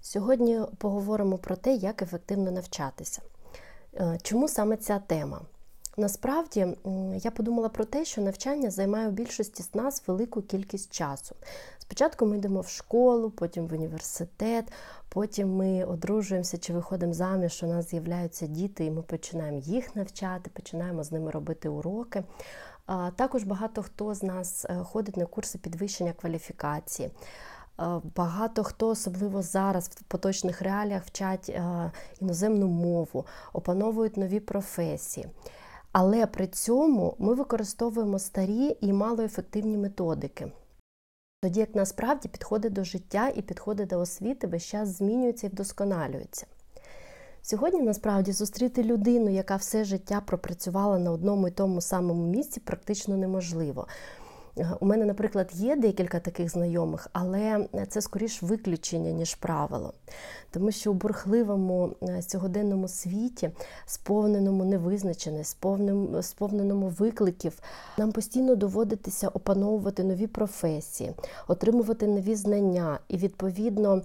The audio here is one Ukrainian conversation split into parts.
Сьогодні поговоримо про те, як ефективно навчатися. Е, чому саме ця тема? Насправді я подумала про те, що навчання займає у більшості з нас велику кількість часу. Спочатку ми йдемо в школу, потім в університет, потім ми одружуємося чи виходимо заміж, у нас з'являються діти, і ми починаємо їх навчати, починаємо з ними робити уроки. Також багато хто з нас е, ходить на курси підвищення кваліфікації. Е, багато хто, особливо зараз, в поточних реаліях вчать е, іноземну мову, опановують нові професії. Але при цьому ми використовуємо старі і малоефективні методики. Тоді як насправді підходи до життя і підходи до освіти весь час змінюються і вдосконалюються. Сьогодні насправді зустріти людину, яка все життя пропрацювала на одному і тому самому місці, практично неможливо. Е, у мене, наприклад, є декілька таких знайомих, але це скоріш виключення, ніж правило. Тому що у бурхливому е, сьогоденному світі, сповненому невизначеності, сповненому викликів, нам постійно доводиться опановувати нові професії, отримувати нові знання і, відповідно,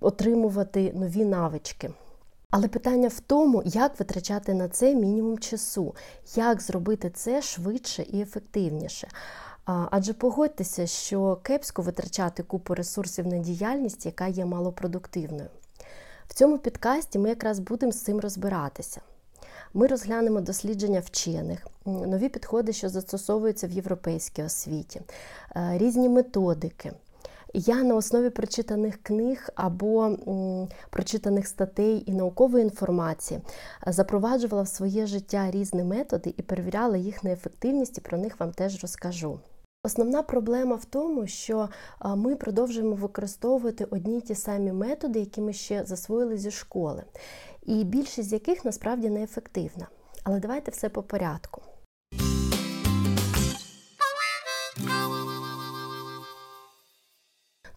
отримувати нові навички. Але питання в тому, як витрачати на це мінімум часу, як зробити це швидше і ефективніше. Адже погодьтеся, що кепсько витрачати купу ресурсів на діяльність, яка є малопродуктивною. В цьому підкасті ми якраз будемо з цим розбиратися. Ми розглянемо дослідження вчених, нові підходи, що застосовуються в європейській освіті, е, різні методики. Я на основі прочитаних книг або прочитаних статей і наукової інформації запроваджувала в своє життя різні методи і перевіряла їх на ефективність, і про них вам теж розкажу. Основна проблема в тому, що ми продовжуємо використовувати одні ті самі методи, які ми ще засвоїли зі школи, і більшість з яких насправді неефективна. Але давайте все по порядку.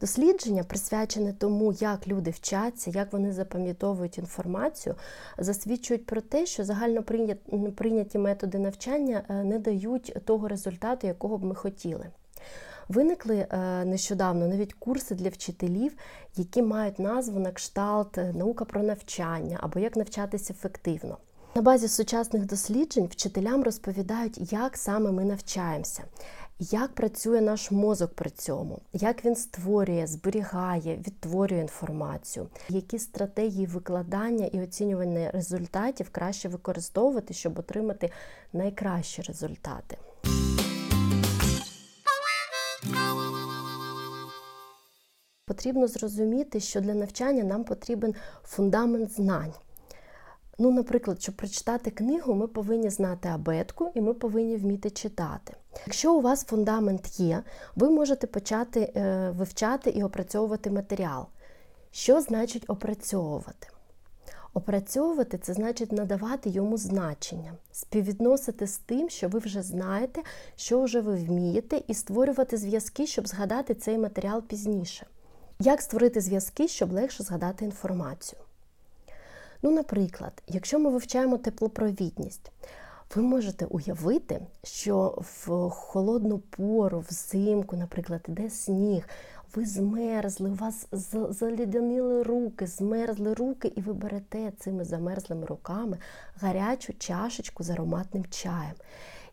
Дослідження, присвячене тому, як люди вчаться, як вони запам'ятовують інформацію, засвідчують про те, що загально прийняті методи навчання е, не дають того результату, якого б ми хотіли. Виникли е, нещодавно навіть курси для вчителів, які мають назву на кшталт е, наука про навчання або як навчатися ефективно. На базі сучасних досліджень вчителям розповідають, як саме ми навчаємося, як працює наш мозок при цьому, як він створює, зберігає, відтворює інформацію, які стратегії викладання і оцінювання результатів краще використовувати, щоб отримати найкращі результати. Потрібно зрозуміти, що для навчання нам потрібен фундамент знань. Ну, наприклад, щоб прочитати книгу, ми повинні знати абетку і ми повинні вміти читати. Якщо у вас фундамент є, ви можете почати е, вивчати і опрацьовувати матеріал. Що значить опрацьовувати? Опрацьовувати це значить надавати йому значення, співвідносити з тим, що ви вже знаєте, що вже ви вмієте, і створювати зв'язки, щоб згадати цей матеріал пізніше. Як створити зв'язки, щоб легше згадати інформацію? Ну, наприклад, якщо ми вивчаємо теплопровідність, ви можете уявити, що в холодну пору, взимку, наприклад, іде сніг, ви змерзли, у вас залідянили руки, змерзли руки, і ви берете цими замерзлими руками гарячу чашечку з ароматним чаєм.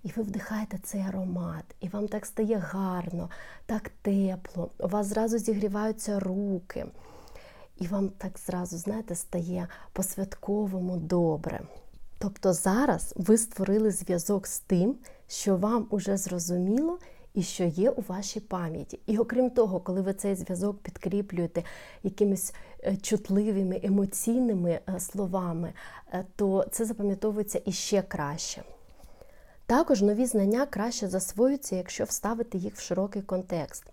І ви вдихаєте цей аромат, і вам так стає гарно, так тепло, у вас зразу зігріваються руки. І вам так зразу, знаєте, стає по-святковому добре. Тобто зараз ви створили зв'язок з тим, що вам уже зрозуміло і що є у вашій пам'яті. І окрім того, коли ви цей зв'язок підкріплюєте якимись е, чутливими емоційними е, словами, е, то це запам'ятовується іще краще. Також нові знання краще засвоюються, якщо вставити їх в широкий контекст.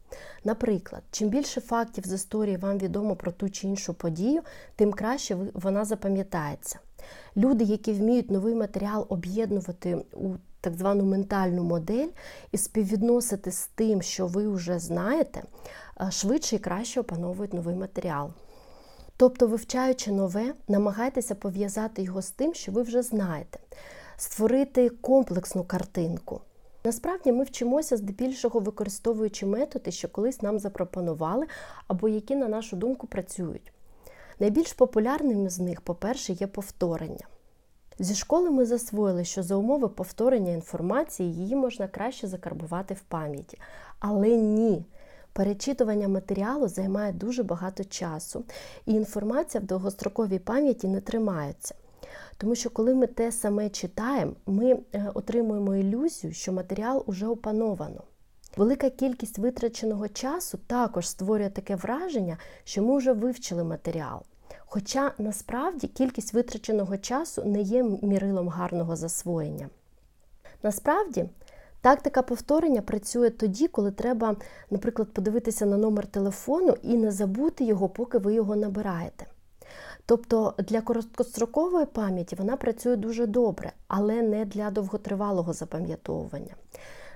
Наприклад, чим більше фактів з історії вам відомо про ту чи іншу подію, тим краще вона запам'ятається. Люди, які вміють новий матеріал об'єднувати у так звану ментальну модель і співвідносити з тим, що ви вже знаєте, швидше і краще опановують новий матеріал. Тобто, вивчаючи нове, намагайтеся пов'язати його з тим, що ви вже знаєте створити комплексну картинку. Насправді ми вчимося здебільшого використовуючи методи, що колись нам запропонували, або які, на нашу думку, працюють. Найбільш популярними з них, по-перше, є повторення. Зі школи ми засвоїли, що за умови повторення інформації її можна краще закарбувати в пам'яті. Але ні. Перечитування матеріалу займає дуже багато часу, і інформація в довгостроковій пам'яті не тримається. Тому що, коли ми те саме читаємо, ми е, отримуємо ілюзію, що матеріал уже опановано. Велика кількість витраченого часу також створює таке враження, що ми вже вивчили матеріал. Хоча насправді кількість витраченого часу не є мірилом гарного засвоєння. Насправді, тактика повторення працює тоді, коли треба, наприклад, подивитися на номер телефону і не забути його, поки ви його набираєте. Тобто для короткострокової пам'яті вона працює дуже добре, але не для довготривалого запам'ятовування.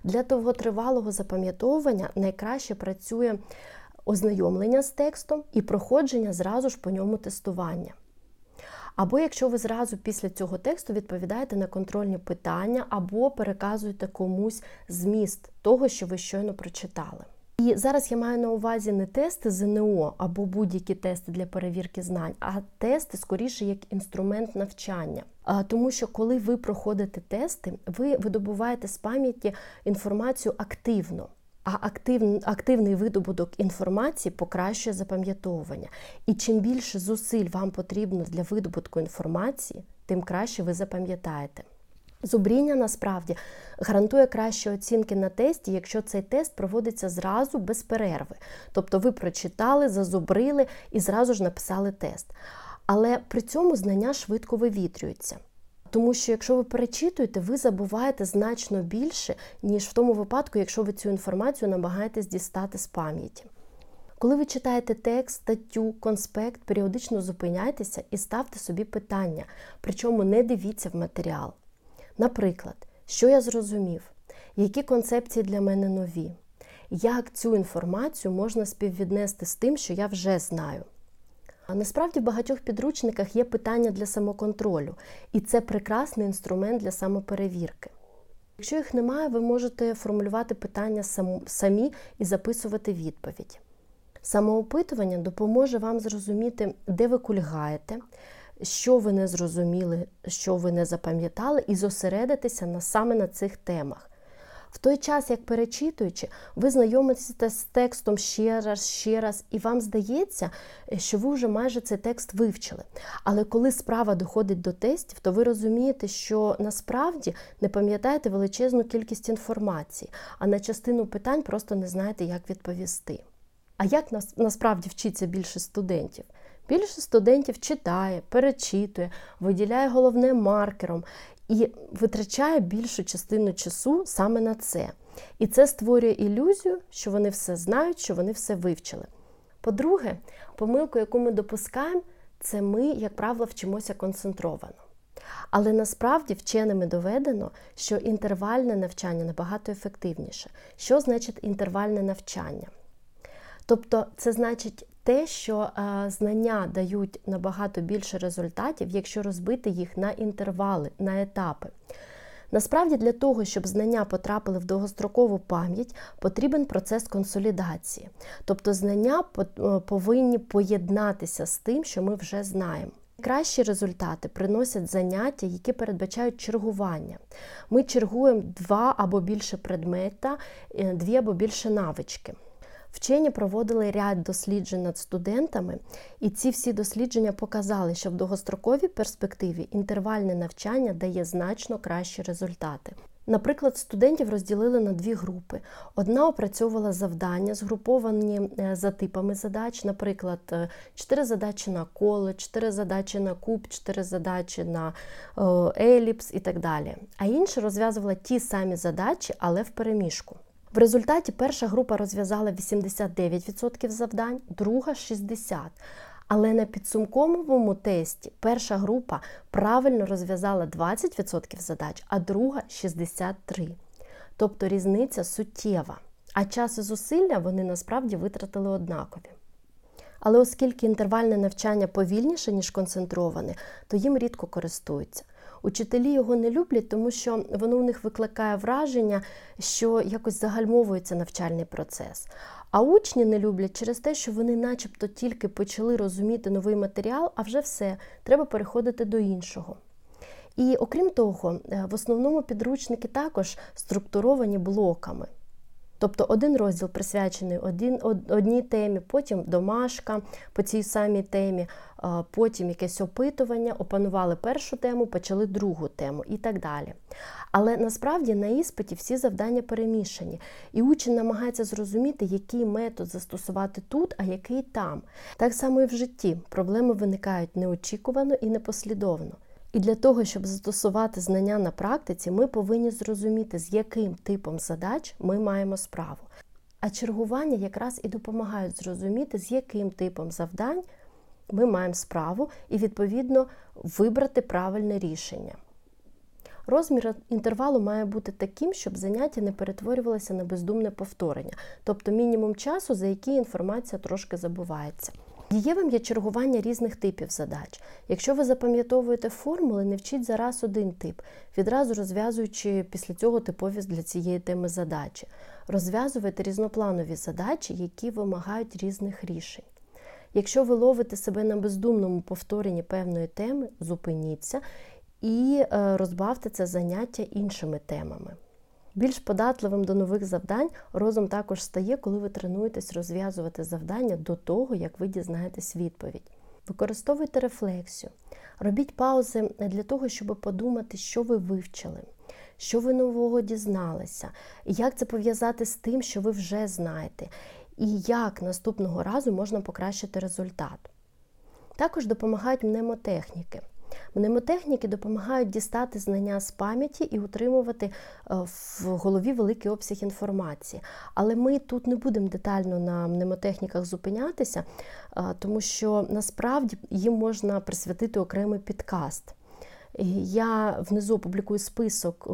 Для довготривалого запам'ятовування найкраще працює ознайомлення з текстом і проходження зразу ж по ньому тестування. Або якщо ви зразу після цього тексту відповідаєте на контрольні питання, або переказуєте комусь зміст того, що ви щойно прочитали. І зараз я маю на увазі не тести ЗНО або будь-які тести для перевірки знань, а тести скоріше як інструмент навчання. Тому що коли ви проходите тести, ви видобуваєте з пам'яті інформацію активно. А актив, активний видобуток інформації покращує запам'ятовування. І чим більше зусиль вам потрібно для видобутку інформації, тим краще ви запам'ятаєте. Зубріння насправді гарантує кращі оцінки на тесті, якщо цей тест проводиться зразу без перерви. Тобто ви прочитали, зазубрили і зразу ж написали тест. Але при цьому знання швидко вивітрюються. Тому що, якщо ви перечитуєте, ви забуваєте значно більше, ніж в тому випадку, якщо ви цю інформацію намагаєтесь дістати з пам'яті. Коли ви читаєте текст, статтю, конспект, періодично зупиняйтеся і ставте собі питання, причому не дивіться в матеріал. Наприклад, що я зрозумів, які концепції для мене нові, як цю інформацію можна співвіднести з тим, що я вже знаю. А насправді в багатьох підручниках є питання для самоконтролю, і це прекрасний інструмент для самоперевірки. Якщо їх немає, ви можете формулювати питання самі і записувати відповідь. Самоопитування допоможе вам зрозуміти, де ви кульгаєте, що ви не зрозуміли, що ви не запам'ятали, і зосередитися на, саме на цих темах. В той час, як перечитуючи, ви знайомитеся з текстом ще раз, ще раз, і вам здається, що ви вже майже цей текст вивчили. Але коли справа доходить до тестів, то ви розумієте, що насправді не пам'ятаєте величезну кількість інформації, а на частину питань просто не знаєте, як відповісти. А як насправді вчиться більше студентів? Більше студентів читає, перечитує, виділяє головне маркером і витрачає більшу частину часу саме на це. І це створює ілюзію, що вони все знають, що вони все вивчили. По-друге, помилку, яку ми допускаємо, це ми, як правило, вчимося концентровано. Але насправді вченими доведено, що інтервальне навчання набагато ефективніше. Що значить інтервальне навчання? Тобто, це значить те, що знання дають набагато більше результатів, якщо розбити їх на інтервали, на етапи. Насправді, для того, щоб знання потрапили в довгострокову пам'ять, потрібен процес консолідації. Тобто знання е, повинні поєднатися з тим, що ми вже знаємо. Кращі результати приносять заняття, які передбачають чергування. Ми чергуємо два або більше предмета, е, дві або більше навички. Вчені проводили ряд досліджень над студентами, і ці всі дослідження показали, що в довгостроковій перспективі інтервальне навчання дає значно кращі результати. Наприклад, студентів розділили на дві групи. Одна опрацьовувала завдання, згруповані е, за типами задач, наприклад, 4 е, задачі на коло, 4 задачі на куб, 4 задачі на е, еліпс і так далі. А інша розв'язувала ті самі задачі, але в переміжку. В результаті перша група розв'язала 89% завдань, друга 60%. Але на підсумковому тесті перша група правильно розв'язала 20% задач, а друга 63%. Тобто різниця суттєва. А час і зусилля вони насправді витратили однакові. Але оскільки інтервальне навчання повільніше, ніж концентроване, то їм рідко користуються. Учителі його не люблять, тому що воно у них викликає враження, що якось загальмовується навчальний процес. А учні не люблять через те, що вони, начебто, тільки почали розуміти новий матеріал, а вже все, треба переходити до іншого. І окрім того, е, в основному підручники також структуровані блоками. Тобто один розділ присвячений один, одній темі, потім домашка по цій самій темі, потім якесь опитування, опанували першу тему, почали другу тему і так далі. Але насправді на іспиті всі завдання перемішані, і учень намагається зрозуміти, який метод застосувати тут, а який там. Так само і в житті проблеми виникають неочікувано і непослідовно. І для того, щоб застосувати знання на практиці, ми повинні зрозуміти, з яким типом задач ми маємо справу. А чергування якраз і допомагають зрозуміти, з яким типом завдань ми маємо справу, і, відповідно, вибрати правильне рішення. Розмір інтервалу має бути таким, щоб заняття не перетворювалося на бездумне повторення, тобто мінімум часу, за який інформація трошки забувається. Дієвим є чергування різних типів задач. Якщо ви запам'ятовуєте формули, не вчіть зараз один тип, відразу розв'язуючи після цього типові для цієї теми задачі. Розв'язуйте різнопланові задачі, які вимагають різних рішень. Якщо ви ловите себе на бездумному повторенні певної теми, зупиніться і е, розбавте це заняття іншими темами. Більш податливим до нових завдань розум також стає, коли ви тренуєтесь розв'язувати завдання до того, як ви дізнаєтесь відповідь. Використовуйте рефлексію, робіть паузи для того, щоб подумати, що ви вивчили, що ви нового дізналися, і як це пов'язати з тим, що ви вже знаєте, і як наступного разу можна покращити результат. Також допомагають мнемотехніки. Мнемотехніки допомагають дістати знання з пам'яті і утримувати е, в голові великий обсяг інформації. Але ми тут не будемо детально на мнемотехніках зупинятися, е, тому що насправді їм можна присвятити окремий підкаст. Я внизу публікую список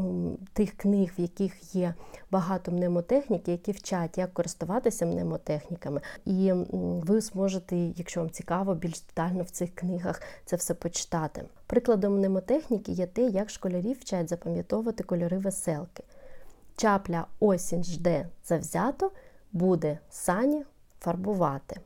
тих книг, в яких є багато мнемотехніки, які вчать, як користуватися мнемотехніками. І ви зможете, якщо вам цікаво, більш детально в цих книгах це все почитати. Прикладом мнемотехніки є те, як школярів вчать запам'ятовувати кольори веселки. Чапля осінь жде завзято, буде сані фарбувати.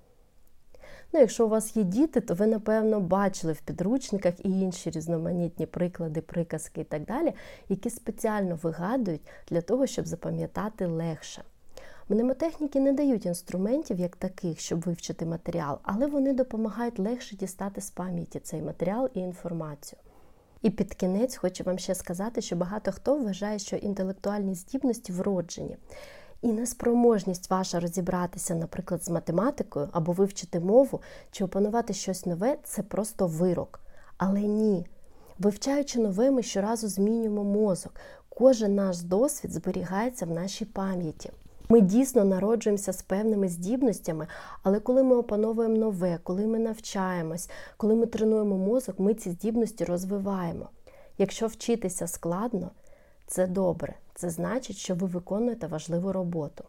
Ну, Якщо у вас є діти, то ви, напевно, бачили в підручниках і інші різноманітні приклади, приказки і так далі, які спеціально вигадують для того, щоб запам'ятати легше. Мнемотехніки не дають інструментів як таких, щоб вивчити матеріал, але вони допомагають легше дістати з пам'яті цей матеріал і інформацію. І під кінець хочу вам ще сказати, що багато хто вважає, що інтелектуальні здібності вроджені. І неспроможність ваша розібратися, наприклад, з математикою або вивчити мову чи опанувати щось нове це просто вирок. Але ні. Вивчаючи нове, ми щоразу змінюємо мозок. Кожен наш досвід зберігається в нашій пам'яті. Ми дійсно народжуємося з певними здібностями, але коли ми опановуємо нове, коли ми навчаємось, коли ми тренуємо мозок, ми ці здібності розвиваємо. Якщо вчитися складно, це добре. Це значить, що ви виконуєте важливу роботу.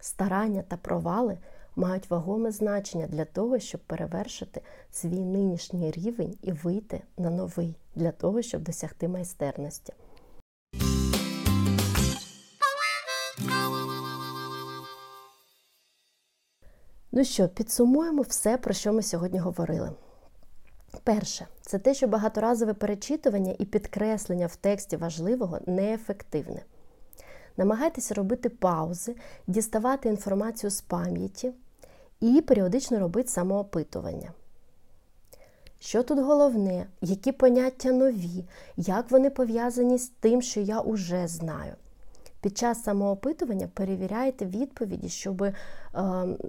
Старання та провали мають вагоме значення для того, щоб перевершити свій нинішній рівень і вийти на новий для того, щоб досягти майстерності. Ну що, підсумуємо все, про що ми сьогодні говорили. Перше, це те, що багаторазове перечитування і підкреслення в тексті важливого неефективне. Намагайтеся робити паузи, діставати інформацію з пам'яті і періодично робити самоопитування. Що тут головне, які поняття нові, як вони пов'язані з тим, що я уже знаю. Під час самоопитування перевіряйте відповіді, щоб е,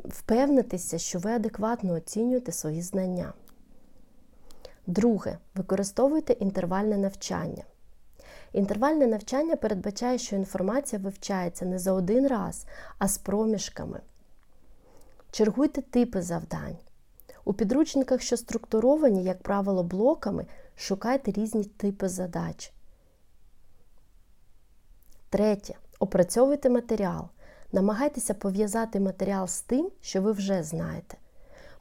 впевнитися, що ви адекватно оцінюєте свої знання. Друге, використовуйте інтервальне навчання. Інтервальне навчання передбачає, що інформація вивчається не за один раз, а з проміжками. Чергуйте типи завдань. У підручниках, що структуровані, як правило, блоками, шукайте різні типи задач. Третє. Опрацьовуйте матеріал. Намагайтеся пов'язати матеріал з тим, що ви вже знаєте.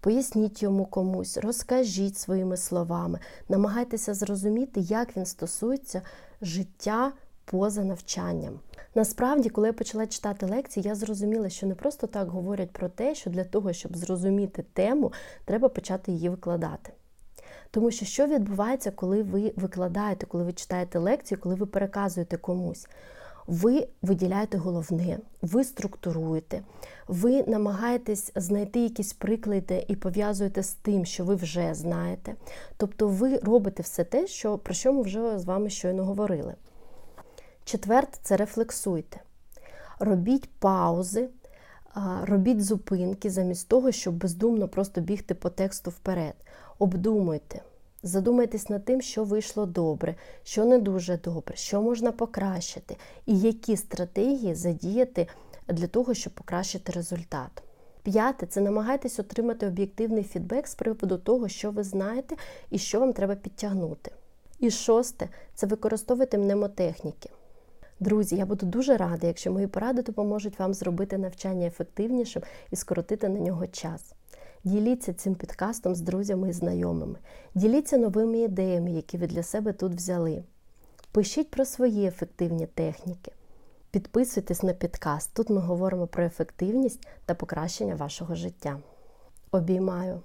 Поясніть йому комусь, розкажіть своїми словами, намагайтеся зрозуміти, як він стосується життя поза навчанням. Насправді, коли я почала читати лекції, я зрозуміла, що не просто так говорять про те, що для того, щоб зрозуміти тему, треба почати її викладати. Тому що що відбувається, коли ви викладаєте, коли ви читаєте лекцію, коли ви переказуєте комусь? Ви виділяєте головне, ви структуруєте, ви намагаєтесь знайти якісь приклади і пов'язуєте з тим, що ви вже знаєте. Тобто ви робите все те, що, про що ми вже з вами щойно говорили. Четверте це рефлексуйте. Робіть паузи, робіть зупинки замість того, щоб бездумно просто бігти по тексту вперед. Обдумуйте. Задумайтесь над тим, що вийшло добре, що не дуже добре, що можна покращити, і які стратегії задіяти для того, щоб покращити результат. П'яте це намагайтесь отримати об'єктивний фідбек з приводу того, що ви знаєте і що вам треба підтягнути. І шосте це використовуйте мнемотехніки. Друзі, я буду дуже рада, якщо мої поради допоможуть вам зробити навчання ефективнішим і скоротити на нього час. Діліться цим підкастом з друзями і знайомими. Діліться новими ідеями, які ви для себе тут взяли. Пишіть про свої ефективні техніки. Підписуйтесь на підкаст. Тут ми говоримо про ефективність та покращення вашого життя. Обіймаю!